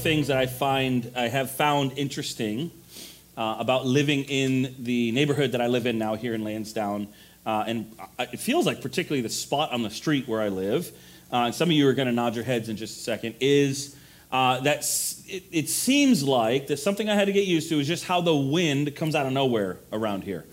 things that I find I have found interesting uh, about living in the neighborhood that I live in now here in Lansdowne, uh, and it feels like particularly the spot on the street where I live, uh, and some of you are going to nod your heads in just a second, is uh, that it, it, seems like that something I had to get used to is just how the wind comes out of nowhere around here.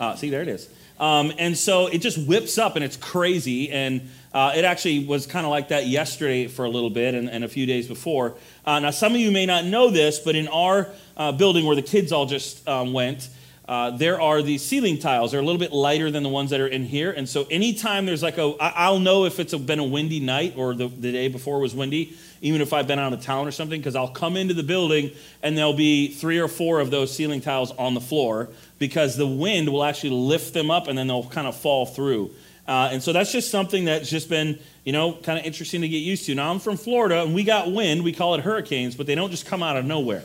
Uh, see, there it is. Um, and so it just whips up and it's crazy. And uh, it actually was kind of like that yesterday for a little bit and, and a few days before. Uh, now, some of you may not know this, but in our uh, building where the kids all just um, went, uh, there are these ceiling tiles. They're a little bit lighter than the ones that are in here. And so anytime there's like a, I'll know if it's been a windy night or the, the day before was windy, even if I've been out of town or something, because I'll come into the building and there'll be three or four of those ceiling tiles on the floor because the wind will actually lift them up and then they'll kind of fall through. Uh, and so that's just something that's just been, you know, kind of interesting to get used to. Now, I'm from Florida and we got wind. We call it hurricanes, but they don't just come out of nowhere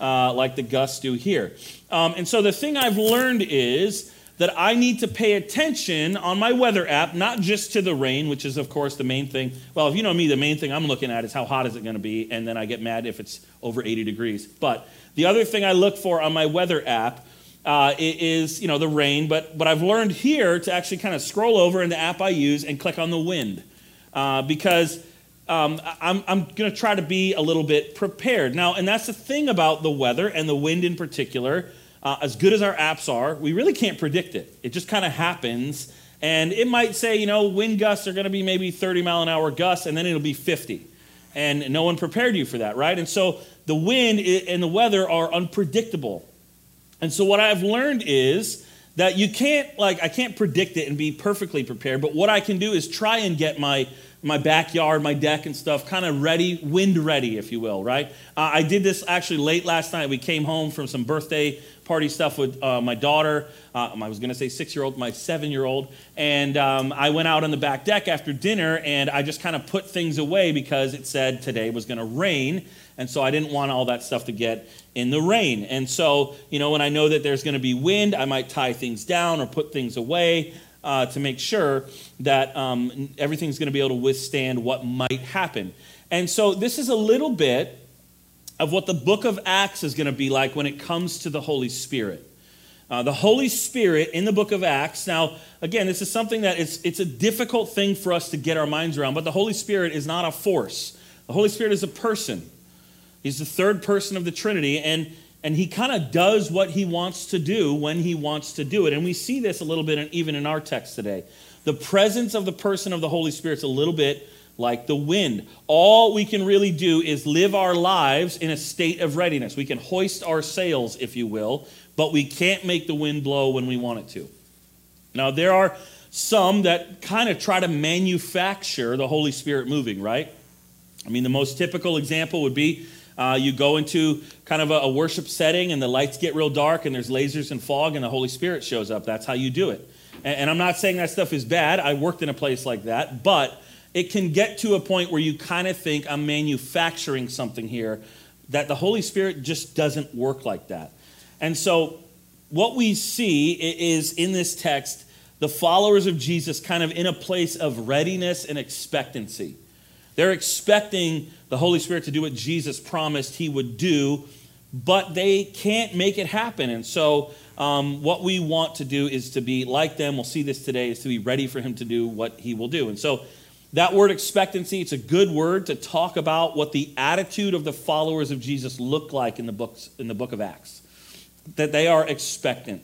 uh, like the gusts do here. Um, and so the thing I've learned is that I need to pay attention on my weather app, not just to the rain, which is, of course, the main thing. Well, if you know me, the main thing I'm looking at is how hot is it going to be, and then I get mad if it's over 80 degrees. But the other thing I look for on my weather app uh, is you know the rain, but but I've learned here to actually kind of scroll over in the app I use and click on the wind uh, because um, I'm I'm going to try to be a little bit prepared now, and that's the thing about the weather and the wind in particular. Uh, as good as our apps are, we really can't predict it. It just kind of happens, and it might say you know wind gusts are going to be maybe 30 mile an hour gusts, and then it'll be 50, and no one prepared you for that, right? And so the wind and the weather are unpredictable. And so what I've learned is that you can't like I can't predict it and be perfectly prepared, but what I can do is try and get my my backyard, my deck and stuff kind of ready, wind ready, if you will, right? Uh, I did this actually late last night. We came home from some birthday party stuff with uh, my daughter. Uh, I was going to say six year old, my seven year old. And um, I went out on the back deck after dinner and I just kind of put things away because it said today was going to rain. And so I didn't want all that stuff to get in the rain. And so, you know, when I know that there's going to be wind, I might tie things down or put things away uh, to make sure that um, everything's going to be able to withstand what might happen. And so this is a little bit of what the book of Acts is going to be like when it comes to the Holy Spirit. Uh, the Holy Spirit in the book of Acts. Now, again, this is something that it's, it's a difficult thing for us to get our minds around, but the Holy Spirit is not a force. The Holy Spirit is a person. He's the third person of the Trinity, and, and he kind of does what he wants to do when he wants to do it. And we see this a little bit in, even in our text today. The presence of the person of the Holy Spirit is a little bit like the wind. All we can really do is live our lives in a state of readiness. We can hoist our sails, if you will, but we can't make the wind blow when we want it to. Now, there are some that kind of try to manufacture the Holy Spirit moving, right? I mean, the most typical example would be uh, you go into kind of a, a, worship setting and the lights get real dark and there's lasers and fog and the Holy Spirit shows up. That's how you do it. And, and I'm not saying that stuff is bad. I worked in a place like that. But it can get to a point where you kind of think I'm manufacturing something here, that the Holy Spirit just doesn't work like that. And so, what we see is in this text, the followers of Jesus kind of in a place of readiness and expectancy. They're expecting the Holy Spirit to do what Jesus promised he would do, but they can't make it happen. And so, um, what we want to do is to be like them. We'll see this today, is to be ready for him to do what he will do. And so, that word expectancy, it's a good word to talk about what the attitude of the followers of Jesus look like in the, books, in the book of Acts. That they are expectant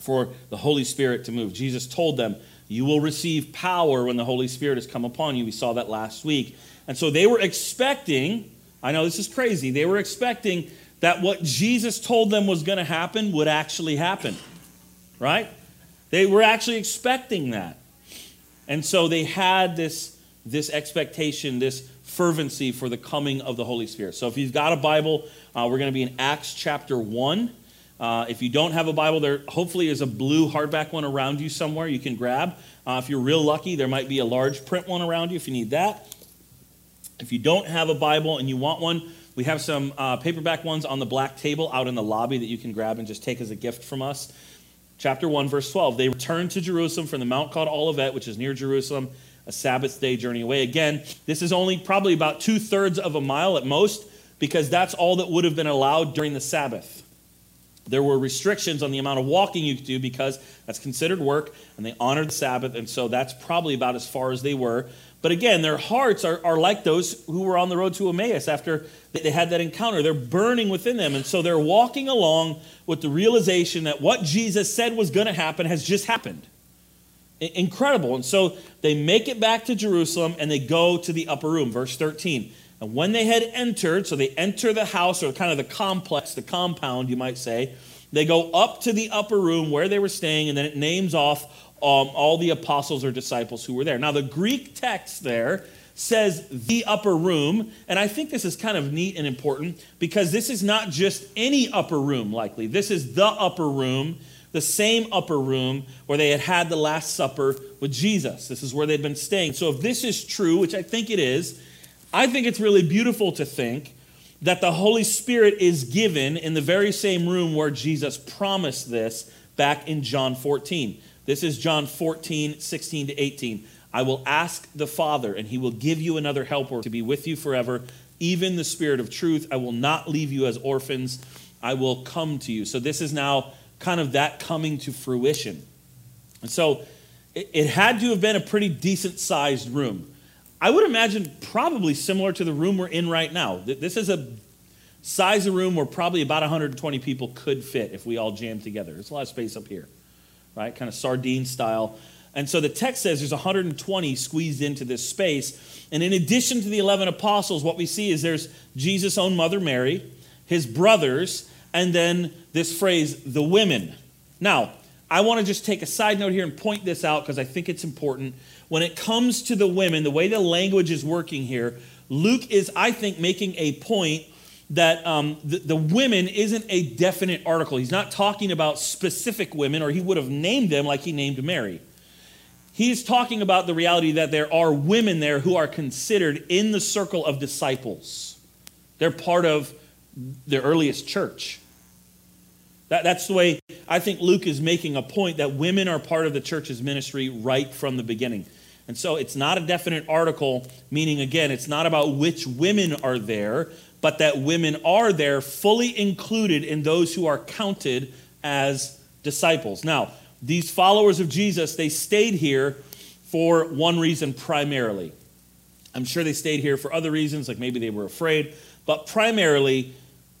for the Holy Spirit to move. Jesus told them, You will receive power when the Holy Spirit has come upon you. We saw that last week. And so they were expecting, I know this is crazy, they were expecting that what Jesus told them was going to happen would actually happen. Right? They were actually expecting that. And so they had this, this expectation, this fervency for the coming of the Holy Spirit. So if you've got a Bible, uh, we're going to be in Acts chapter 1. Uh, if you don't have a Bible, there hopefully is a blue hardback one around you somewhere you can grab. Uh, if you're real lucky, there might be a large print one around you if you need that. If you don't have a Bible and you want one, we have some uh, paperback ones on the black table out in the lobby that you can grab and just take as a gift from us chapter 1, verse 12. They returned to Jerusalem from the mount called Olivet, which is near Jerusalem, a Sabbath day journey away. Again, this is only probably about two thirds of a mile at most because that's all that would have been allowed during the Sabbath. There were restrictions on the amount of walking you could do because that's considered work, and they honored the Sabbath, and so that's probably about as far as they were. But again, their hearts are, are like those who were on the road to Emmaus after they had that encounter. They're burning within them, and so they're walking along with the realization that what Jesus said was going to happen has just happened. Incredible. And so they make it back to Jerusalem and they go to the upper room. Verse 13. And when they had entered, so they enter the house or kind of the complex, the compound, you might say, they go up to the upper room where they were staying, and then it names off um, all the apostles or disciples who were there. Now, the Greek text there says the upper room, and I think this is kind of neat and important because this is not just any upper room, likely. This is the upper room, the same upper room where they had had the Last Supper with Jesus. This is where they'd been staying. So, if this is true, which I think it is, I think it's really beautiful to think that the Holy Spirit is given in the very same room where Jesus promised this back in John 14. This is John 14, 16 to 18. I will ask the Father, and he will give you another helper to be with you forever, even the Spirit of truth. I will not leave you as orphans. I will come to you. So, this is now kind of that coming to fruition. And so, it, had to have been a pretty decent sized room. I would imagine probably similar to the room we're in right now. This is a size of room where probably about 120 people could fit if we all jammed together. There's a lot of space up here, right? Kind of sardine style. And so the text says there's 120 squeezed into this space. And in addition to the 11 apostles, what we see is there's Jesus' own mother, Mary, his brothers, and then this phrase, the women. Now, I want to just take a side note here and point this out because I think it's important when it comes to the women, the way the language is working here, Luke is, I think, making a point that um, the, the, women isn't a definite article. He's not talking about specific women, or he would have named them like he named Mary. He's talking about the reality that there are women there who are considered in the circle of disciples. They're part of the earliest church. That, that's the way I think Luke is making a point that women are part of the church's ministry right from the beginning. And so it's not a definite article, meaning, again, it's not about which women are there, but that women are there fully included in those who are counted as disciples. Now, these followers of Jesus, they stayed here for one reason primarily. I'm sure they stayed here for other reasons, like maybe they were afraid, but primarily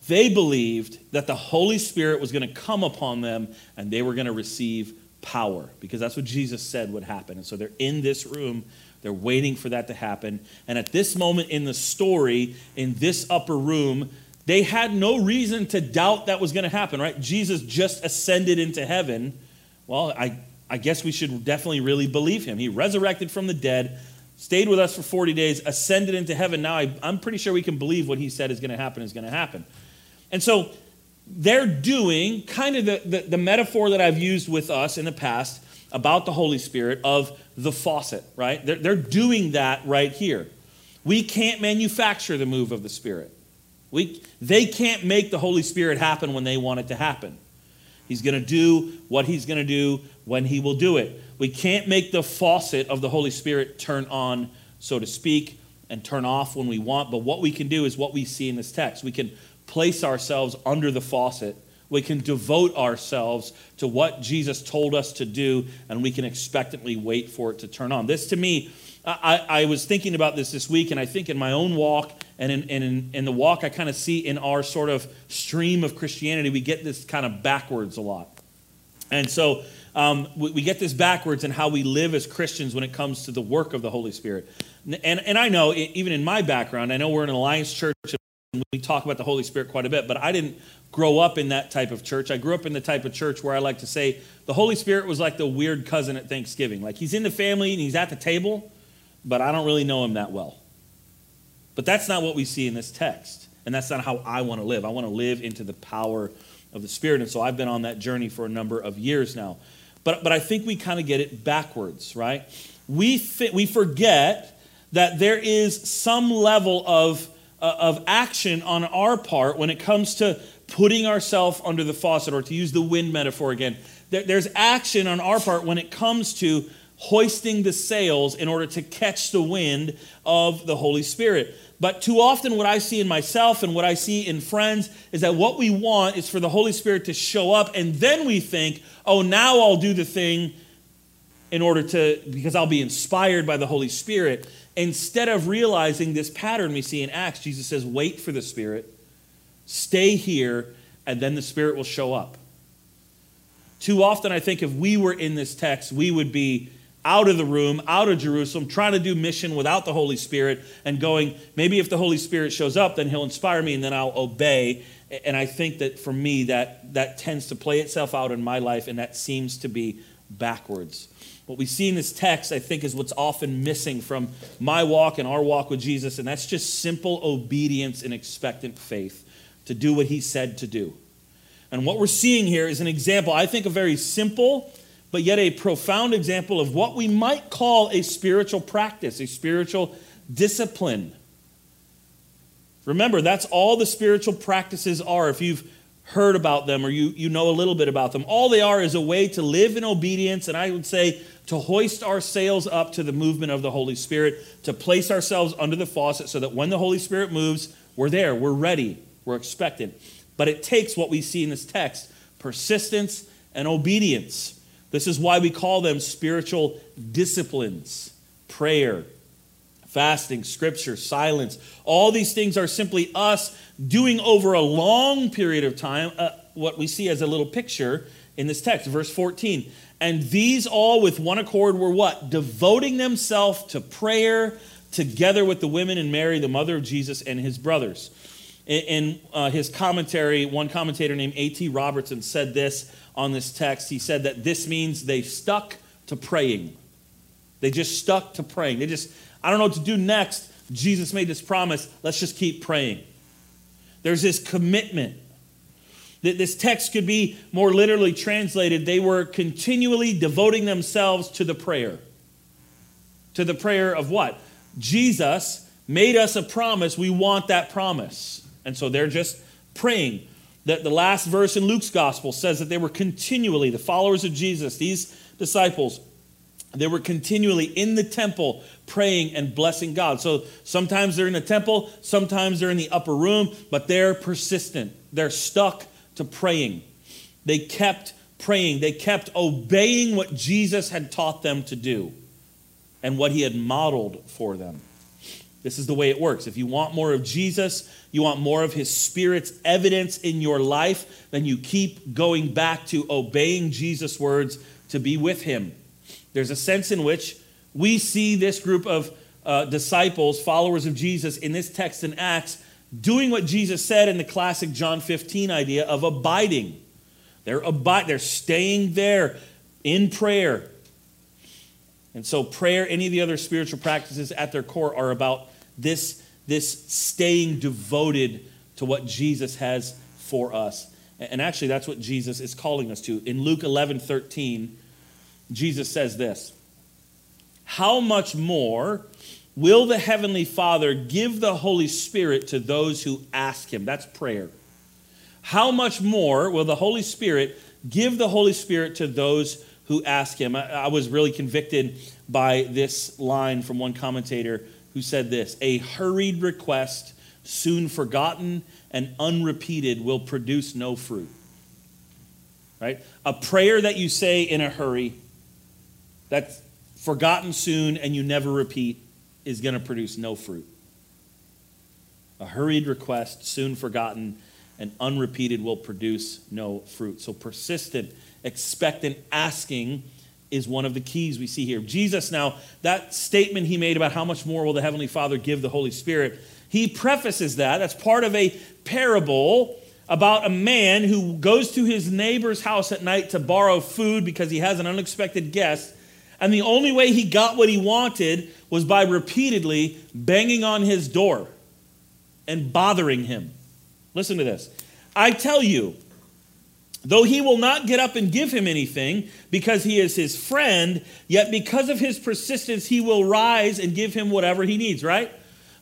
they believed that the Holy Spirit was going to come upon them and they were going to receive power because that's what Jesus said would happen. And so they're in this room, they're waiting for that to happen. And at this moment in the story, in this upper room, they had no reason to doubt that was going to happen, right? Jesus just ascended into heaven. Well, I, I guess we should definitely really believe him. He resurrected from the dead, stayed with us for 40 days, ascended into heaven. Now I, I'm pretty sure we can believe what he said is going to happen is going to happen. And so they're doing kind of the, the, the, metaphor that I've used with us in the past about the Holy Spirit of the faucet, right? They're, they're doing that right here. We can't manufacture the move of the Spirit. We, they can't make the Holy Spirit happen when they want it to happen. He's going to do what he's going to do when he will do it. We can't make the faucet of the Holy Spirit turn on, so to speak, and turn off when we want. But what we can do is what we see in this text. We can place ourselves under the faucet. We can devote ourselves to what Jesus told us to do, and we can expectantly wait for it to turn on. This, to me, I, I was thinking about this this week, and I think in my own walk and in, in, in the walk I kind of see in our sort of stream of Christianity, we get this kind of backwards a lot. And so um, we, we, get this backwards in how we live as Christians when it comes to the work of the Holy Spirit. And, and I know, even in my background, I know we're an Alliance church we talk about the Holy Spirit quite a bit, but I didn't grow up in that type of church. I grew up in the type of church where I like to say the Holy Spirit was like the weird cousin at Thanksgiving. Like he's in the family and he's at the table, but I don't really know him that well. But that's not what we see in this text. And that's not how I want to live. I want to live into the power of the Spirit. And so I've been on that journey for a number of years now. But, but I think we kind of get it backwards, right? We, fi- we forget that there is some level of Uh, of action on our part when it comes to putting ourselves under the faucet, or to use the wind metaphor again. There's action on our part when it comes to hoisting the sails in order to catch the wind of the Holy Spirit. But too often, what I see in myself and what I see in friends is that what we want is for the Holy Spirit to show up, and then we think, oh, now I'll do the thing in order to, because I'll be inspired by the Holy Spirit. Instead of realizing this pattern we see in Acts, Jesus says, wait for the Spirit, stay here, and then the Spirit will show up. Too often, I think if we were in this text, we would be out of the room, out of Jerusalem, trying to do mission without the Holy Spirit, and going, maybe if the Holy Spirit shows up, then he'll inspire me and then I'll obey. And I think that for me, that, that tends to play itself out in my life, and that seems to be backwards. What we see in this text, I think, is what's often missing from my walk and our walk with Jesus, and that's just simple obedience and expectant faith to do what he said to do. And what we're seeing here is an example, I think, a very simple but yet a profound example of what we might call a spiritual practice, a spiritual discipline. Remember, that's all the spiritual practices are. If you've heard about them or you, you know a little bit about them, all they are is a way to live in obedience, and I would say to hoist our sails up to the movement of the Holy Spirit, to place ourselves under the faucet so that when the Holy Spirit moves, we're there, we're ready, we're expected. But it takes what we see in this text persistence and obedience. This is why we call them spiritual disciplines prayer, fasting, scripture, silence. All these things are simply us doing over a long period of time uh, what we see as a little picture in this text, verse 14. And these all with one accord were what? Devoting themselves to prayer together with the women and Mary, the mother of Jesus, and his brothers. In, uh, his commentary, one commentator named A.T. Robertson said this on this text. He said that this means they stuck to praying. They just stuck to praying. They just, I don't know what to do next. Jesus made this promise. Let's just keep praying. There's this commitment. That this text could be more literally translated. They were continually devoting themselves to the prayer. To the prayer of what? Jesus made us a promise. We want that promise. And so they're just praying that the last verse in Luke's gospel says that they were continually, the followers of Jesus, these disciples, they were continually in the temple praying and blessing God. So sometimes they're in the temple, sometimes they're in the upper room, but they're persistent. They're stuck to praying. They kept praying, they kept obeying what Jesus had taught them to do and what he had modeled for them. This is the way it works. If you want more of Jesus, you want more of his spirit's evidence in your life, then you keep going back to obeying Jesus' words to be with him. There's a sense in which we see this group of uh, disciples, followers of Jesus, in this text in Acts, doing what Jesus said in the classic John 15 idea of abiding. They're, abide, they're staying there in prayer. And so, prayer, any of the other spiritual practices at their core are about this, this staying devoted to what Jesus has for us. And actually, that's what Jesus is calling us to. In Luke 11 13, Jesus says this How much more will the Heavenly Father give the Holy Spirit to those who ask Him? That's prayer. How much more will the Holy Spirit give the Holy Spirit to those who ask Him? I, I was really convicted by this line from one commentator who said this A hurried request, soon forgotten and unrepeated, will produce no fruit. Right? A prayer that you say in a hurry, that's forgotten soon and you never repeat, is going to produce no fruit. A hurried request, soon forgotten and unrepeated, will produce no fruit. So persistent, expectant asking is one of the keys we see here. Jesus, now, that statement he made about how much more will the Heavenly Father give the Holy Spirit, he prefaces that. That's part of a parable about a man who goes to his neighbor's house at night to borrow food because he has an unexpected guest. And the only way he got what he wanted was by repeatedly banging on his door and bothering him. Listen to this. I tell you, Though he will not get up and give him anything because he is his friend, yet because of his persistence, he will rise and give him whatever he needs, right?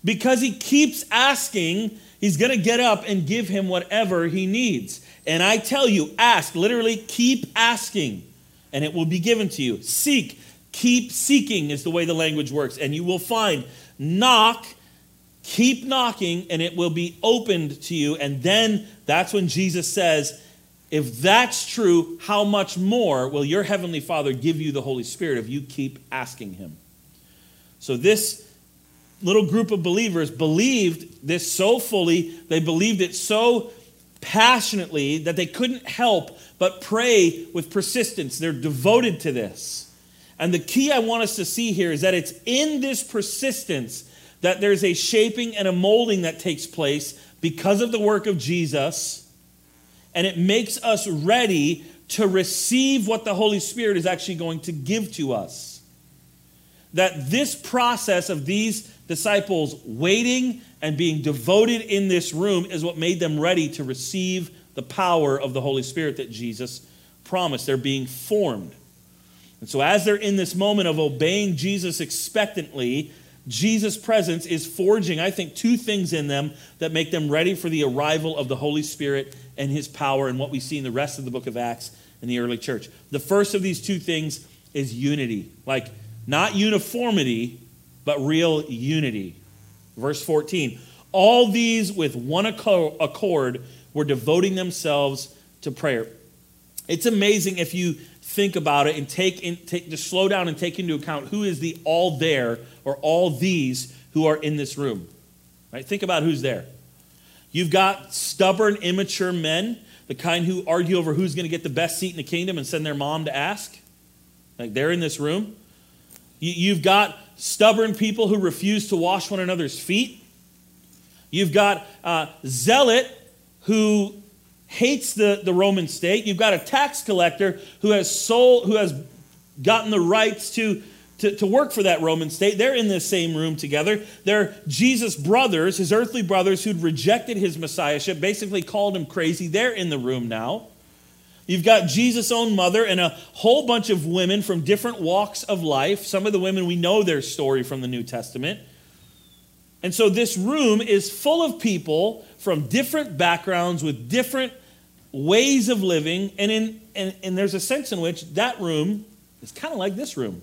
Because he keeps asking, he's going to get up and give him whatever he needs. And I tell you, ask, literally, keep asking, and it will be given to you. Seek, keep seeking is the way the language works, and you will find. Knock, Keep knocking and it will be opened to you. And then that's when Jesus says, if that's true, how much more will your heavenly Father give you the Holy Spirit if you keep asking him? So this little group of believers believed this so fully, they believed it so passionately that they couldn't help but pray with persistence. They're devoted to this. And the key I want us to see here is that it's in this persistence that there's a shaping and a molding that takes place because of the work of Jesus. And it makes us ready to receive what the Holy Spirit is actually going to give to us. That this process of these disciples waiting and being devoted in this room is what made them ready to receive the power of the Holy Spirit that Jesus promised. They're being formed. And so, as they're in this moment of obeying Jesus expectantly, Jesus' presence is forging, I think, two things in them that make them ready for the arrival of the Holy Spirit and his power and what we see in the rest of the book of Acts in the early church. The first of these two things is unity. Like, not uniformity, but real unity. Verse 14 All these with one accord were devoting themselves to prayer. It's amazing if you think about it and take, in, take just slow down and take into account who is the all there or all these who are in this room. Right? Think about who's there. You've got stubborn, immature men, the kind who argue over who's going to get the best seat in the kingdom and send their mom to ask. Like they're in this room. You've got stubborn people who refuse to wash one another's feet. You've got a zealot who hates the, the Roman state. You've got a tax collector who has sold, who has gotten the rights to, to, to work for that Roman state. They're in the same room together. They're Jesus' brothers, his earthly brothers who'd rejected his messiahship, basically called him crazy. They're in the room now. You've got Jesus' own mother and a whole bunch of women from different walks of life. Some of the women, we know their story from the New Testament. And so this room is full of people from different backgrounds with different ways of living. And, in, and, and there's a sense in which that room is kind of like this room.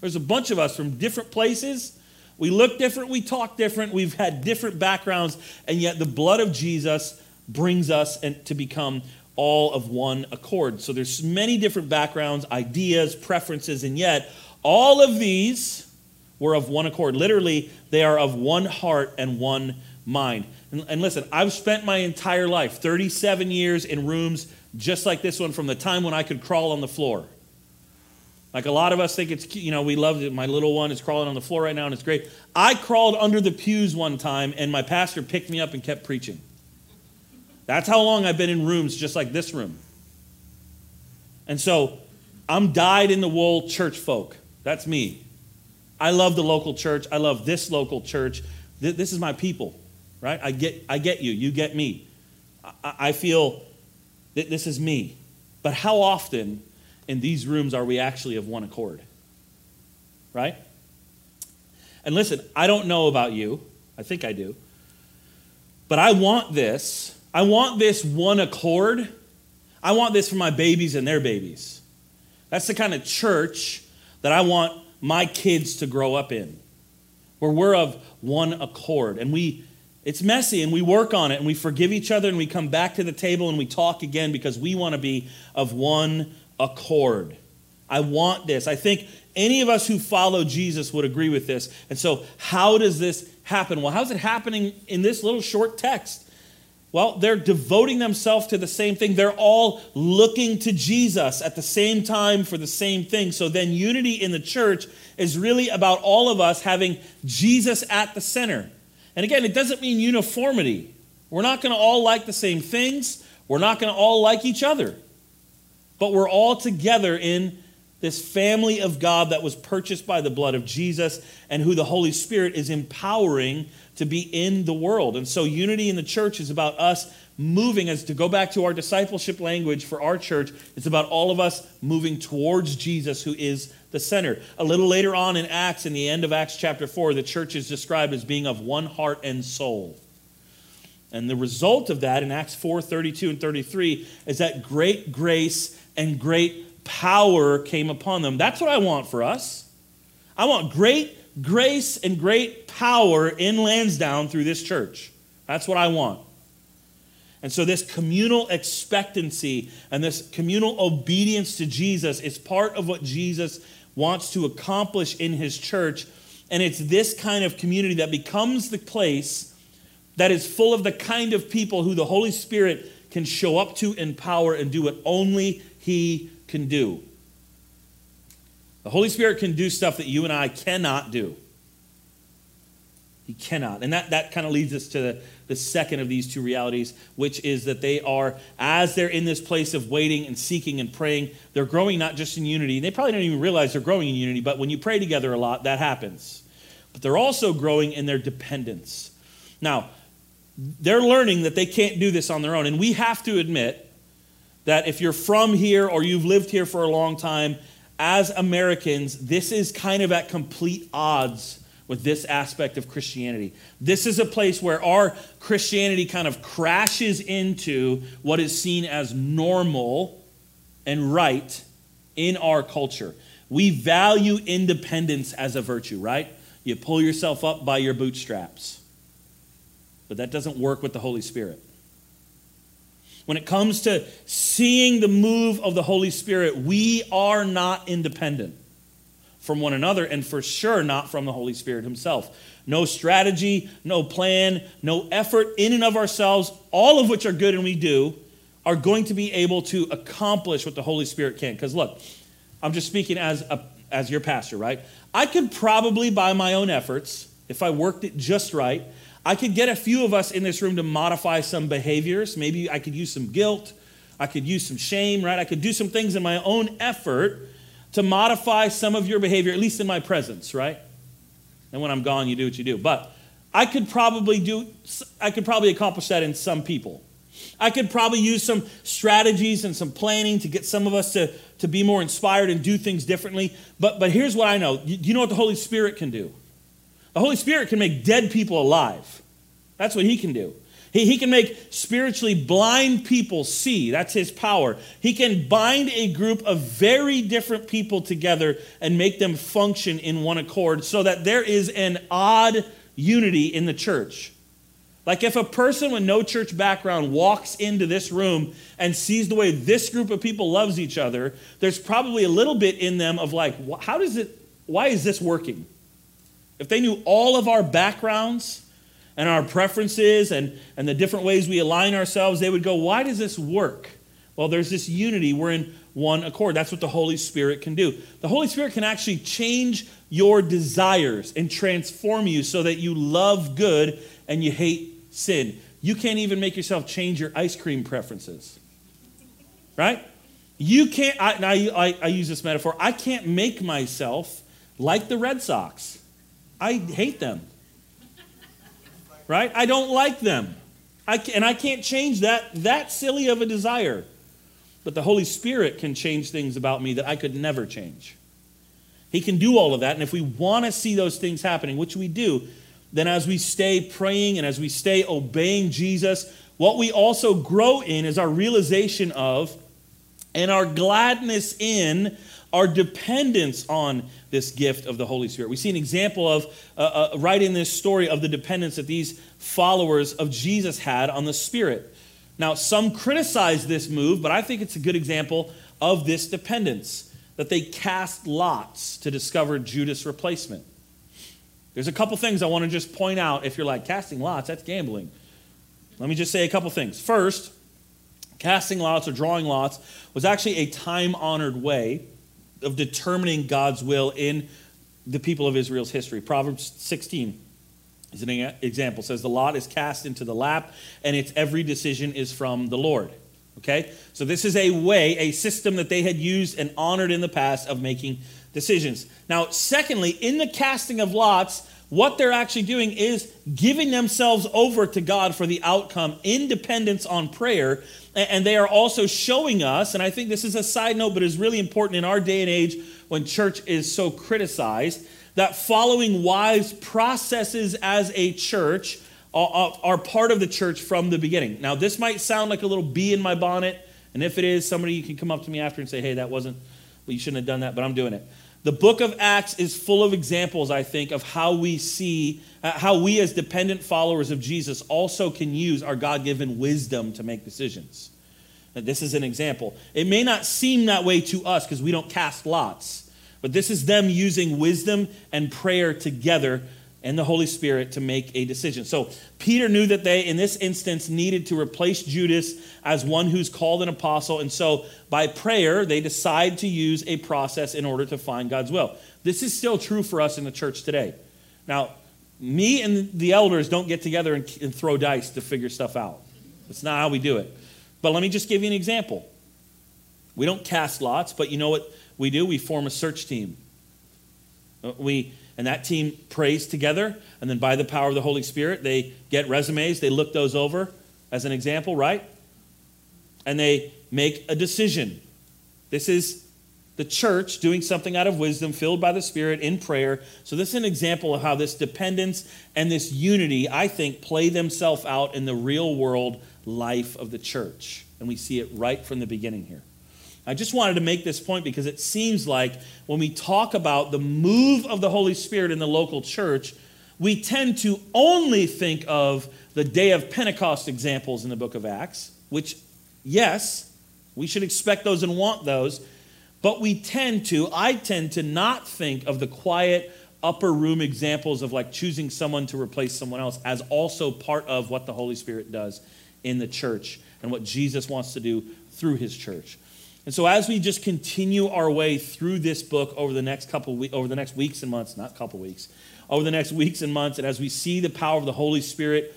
There's a bunch of us from different places. We look different, we talk different, we've had different backgrounds, and yet the blood of Jesus brings us and to become all of one accord. So there's many different backgrounds, ideas, preferences, and yet all of these were of one accord. Literally, they are of one heart and one mind. And, and listen, I've spent my entire life, 37 years in rooms just like this one, from the time when I could crawl on the floor. Like a lot of us think it's, you know, we love it. My little one is crawling on the floor right now and it's great. I crawled under the pews one time and my pastor picked me up and kept preaching. That's how long I've been in rooms just like this room. And so I'm dyed in the wool church folk. That's me. I love the local church. I love this local church. This is my people, right? I get, I get you. You get me. I feel that this is me. But how often in these rooms are we actually of one accord? Right? And listen, I don't know about you. I think I do. But I want this I want this one accord. I want this for my babies and their babies. That's the kind of church that I want my kids to grow up in, where we're of one accord. And we, it's messy and we work on it and we forgive each other and we come back to the table and we talk again because we want to be of one accord. I want this. I think any of us who follow Jesus would agree with this. And so, how does this happen? Well, how's it happening in this little short text? Well, they're devoting themselves to the same thing. They're all looking to Jesus at the same time for the same thing. So then, unity in the church is really about all of us having Jesus at the center. And again, it doesn't mean uniformity. We're not going to all like the same things, we're not going to all like each other. But we're all together in this family of God that was purchased by the blood of Jesus and who the Holy Spirit is empowering to be in the world. And so, unity in the church is about us moving, as to go back to our discipleship language for our church, it's about all of us moving towards Jesus, who is the center. A little later on in Acts, in the end of Acts chapter 4, the church is described as being of one heart and soul. And the result of that in Acts 4 32 and 33 is that great grace and great power came upon them. That's what I want for us. I want great grace and great power in Lansdowne through this church. That's what I want. And so, this communal expectancy and this communal obedience to Jesus is part of what Jesus wants to accomplish in his church. And it's this kind of community that becomes the place that is full of the kind of people who the Holy Spirit can show up to, empower, and do what only he can do. The Holy Spirit can do stuff that you and I cannot do. He cannot. And that, that kind of leads us to the, the second of these two realities, which is that they are, as they're in this place of waiting and seeking and praying, they're growing not just in unity. And They probably don't even realize they're growing in unity, but when you pray together a lot, that happens. But they're also growing in their dependence. Now, they're learning that they can't do this on their own. And we have to admit that if you're from here or you've lived here for a long time, as Americans, this is kind of at complete odds with this aspect of Christianity. This is a place where our Christianity kind of crashes into what is seen as normal and right in our culture. We value independence as a virtue, right? You pull yourself up by your bootstraps. But that doesn't work with the Holy Spirit. When it comes to seeing the move of the Holy Spirit, we are not independent from one another, and for sure not from the Holy Spirit Himself. No strategy, no plan, no effort in and of ourselves, all of which are good and we do, are going to be able to accomplish what the Holy Spirit can. Because look, I'm just speaking as, a, as your pastor, right? I could probably, by my own efforts, if I worked it just right, I could get a few of us in this room to modify some behaviors. Maybe I could use some guilt. I could use some shame, right? I could do some things in my own effort to modify some of your behavior, at least in my presence, right? And when I'm gone, you do what you do. But I could probably do, I could probably accomplish that in some people. I could probably use some strategies and some planning to get some of us to, to be more inspired and do things differently. But, but here's what I know. You, you know what the Holy Spirit can do? The Holy Spirit can make dead people alive. That's what He can do. He, he can make spiritually blind people see. That's his power. He can bind a group of very different people together and make them function in one accord so that there is an odd unity in the church. Like if a person with no church background walks into this room and sees the way this group of people loves each other, there's probably a little bit in them of like, how does it, why is this working? If they knew all of our backgrounds, and our preferences and, and the different ways we align ourselves, they would go, Why does this work? Well, there's this unity. We're in one accord. That's what the Holy Spirit can do. The Holy Spirit can actually change your desires and transform you so that you love good and you hate sin. You can't even make yourself change your ice cream preferences. Right? You can't, I, I, I use this metaphor, I can't make myself like the Red Sox. I hate them right? I don't like them. I and I can't change that that silly of a desire. But the Holy Spirit can change things about me that I could never change. He can do all of that. And if we want to see those things happening, which we do, then as we stay praying and as we stay obeying Jesus, what we also grow in is our realization of and our gladness in our dependence on this gift of the Holy Spirit. We see an example of, uh, uh, right in this story, of the dependence that these followers of Jesus had on the Spirit. Now, some criticize this move, but I think it's a good example of this dependence that they cast lots to discover Judas' replacement. There's a couple things I want to just point out. If you're like, casting lots, that's gambling. Let me just say a couple things. First, casting lots or drawing lots was actually a time honored way of determining God's will in the people of Israel's history. Proverbs 16 is an example. It says the lot is cast into the lap, and its every decision is from the Lord. Okay? So this is a way, a system that they had used and honored in the past of making decisions. Now, secondly, in the casting of lots, what they're actually doing is giving themselves over to God for the outcome in dependence on prayer. And they are also showing us, and I think this is a side note, but is really important in our day and age when church is so criticized, that following wise processes as a church are part of the church from the beginning. Now, this might sound like a little bee in my bonnet, and if it is, somebody you can come up to me after and say, hey, that wasn't, well, you shouldn't have done that, but I'm doing it. The book of Acts is full of examples, I think, of how we see, uh, how we as dependent followers of Jesus also can use our God given wisdom to make decisions. And this is an example. It may not seem that way to us because we don't cast lots, but this is them using wisdom and prayer together and the Holy Spirit to make a decision. So Peter knew that they, in this instance, needed to replace Judas as one who's called an apostle. And so by prayer, they decide to use a process in order to find God's will. This is still true for us in the church today. Now, me and the elders don't get together and, and throw dice to figure stuff out. That's not how we do it. But let me just give you an example. We don't cast lots, but you know what we do? We form a search team. Uh, we and that team prays together, and then by the power of the Holy Spirit, they get resumes, they look those over as an example, right? And they make a decision. This is the church doing something out of wisdom, filled by the Spirit in prayer. So, this is an example of how this dependence and this unity, I think, play themselves out in the real world life of the church. And we see it right from the beginning here. I just wanted to make this point because it seems like when we talk about the move of the Holy Spirit in the local church, we tend to only think of the day of Pentecost examples in the book of Acts, which, yes, we should expect those and want those, but we tend to, I tend to not think of the quiet upper room examples of like choosing someone to replace someone else as also part of what the Holy Spirit does in the church and what Jesus wants to do through his church. And so as we just continue our way through this book over the next couple we- over the next weeks and months, not couple weeks, over the next weeks and months, and as we see the power of the Holy Spirit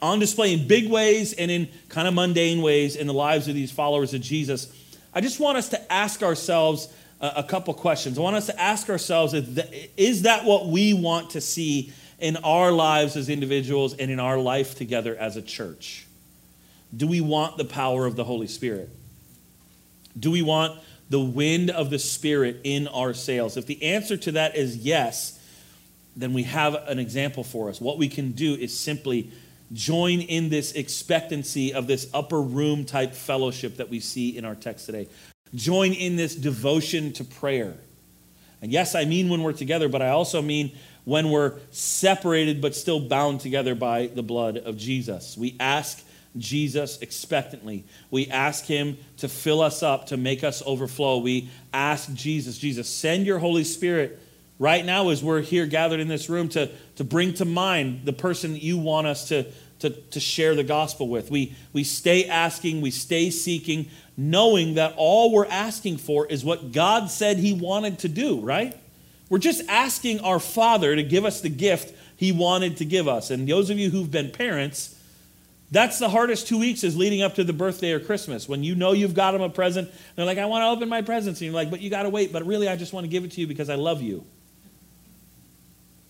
on display in big ways and in kind of mundane ways in the lives of these followers of Jesus, I just want us to ask ourselves a, a couple questions. I want us to ask ourselves is that what we want to see in our lives as individuals and in our life together as a church? Do we want the power of the Holy Spirit? Do we want the wind of the Spirit in our sails? If the answer to that is yes, then we have an example for us. What we can do is simply join in this expectancy of this upper room type fellowship that we see in our text today. Join in this devotion to prayer. And yes, I mean when we're together, but I also mean when we're separated but still bound together by the blood of Jesus. We ask Jesus expectantly. We ask Him to fill us up, to make us overflow. We ask Jesus, Jesus, send your Holy Spirit right now as we're here gathered in this room to, to bring to mind the person that you want us to, to, to share the gospel with. We, we stay asking, we stay seeking, knowing that all we're asking for is what God said He wanted to do, right? We're just asking our Father to give us the gift He wanted to give us. And those of you who've been parents, that's the hardest two weeks is leading up to the birthday or Christmas when you know you've got them a present. And they're like, I want to open my presents. And you're like, but you got to wait. But really, I just want to give it to you because I love you.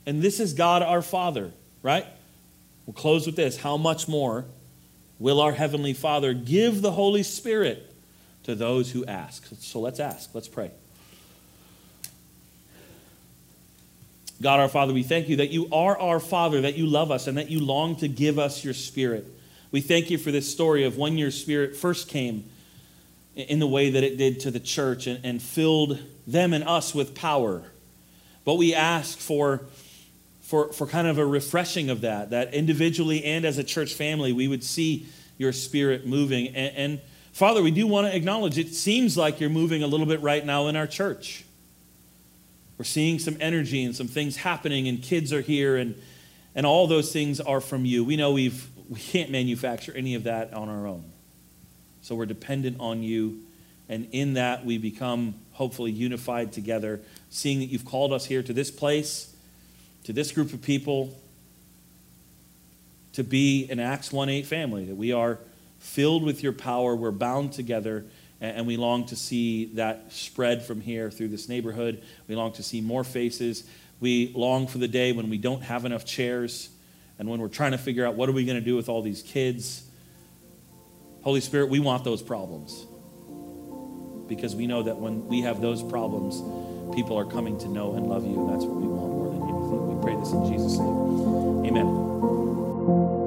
And this is God our Father, right? We'll close with this. How much more will our Heavenly Father give the Holy Spirit to those who ask? So let's ask. Let's pray. God our Father, we thank you that you are our Father, that you love us, and that you long to give us your Spirit. We thank you for this story of when your spirit first came in the way that it did to the church and, and filled them and us with power. But we ask for, for, for kind of a refreshing of that, that individually and as a church family, we would see your spirit moving. And, and Father, we do want to acknowledge it seems like you're moving a little bit right now in our church. We're seeing some energy and some things happening, and kids are here, and, and all those things are from you. We know we've we can't manufacture any of that on our own. So we're dependent on you. And in that, we become hopefully unified together, seeing that you've called us here to this place, to this group of people, to be an Acts 1 8 family, that we are filled with your power, we're bound together, and we long to see that spread from here through this neighborhood. We long to see more faces. We long for the day when we don't have enough chairs and when we're trying to figure out what are we going to do with all these kids. Holy Spirit, we want those problems. Because we know that when we have those problems, people are coming to know and love you. And that's what we want more than anything. We pray this in Jesus' name. Amen.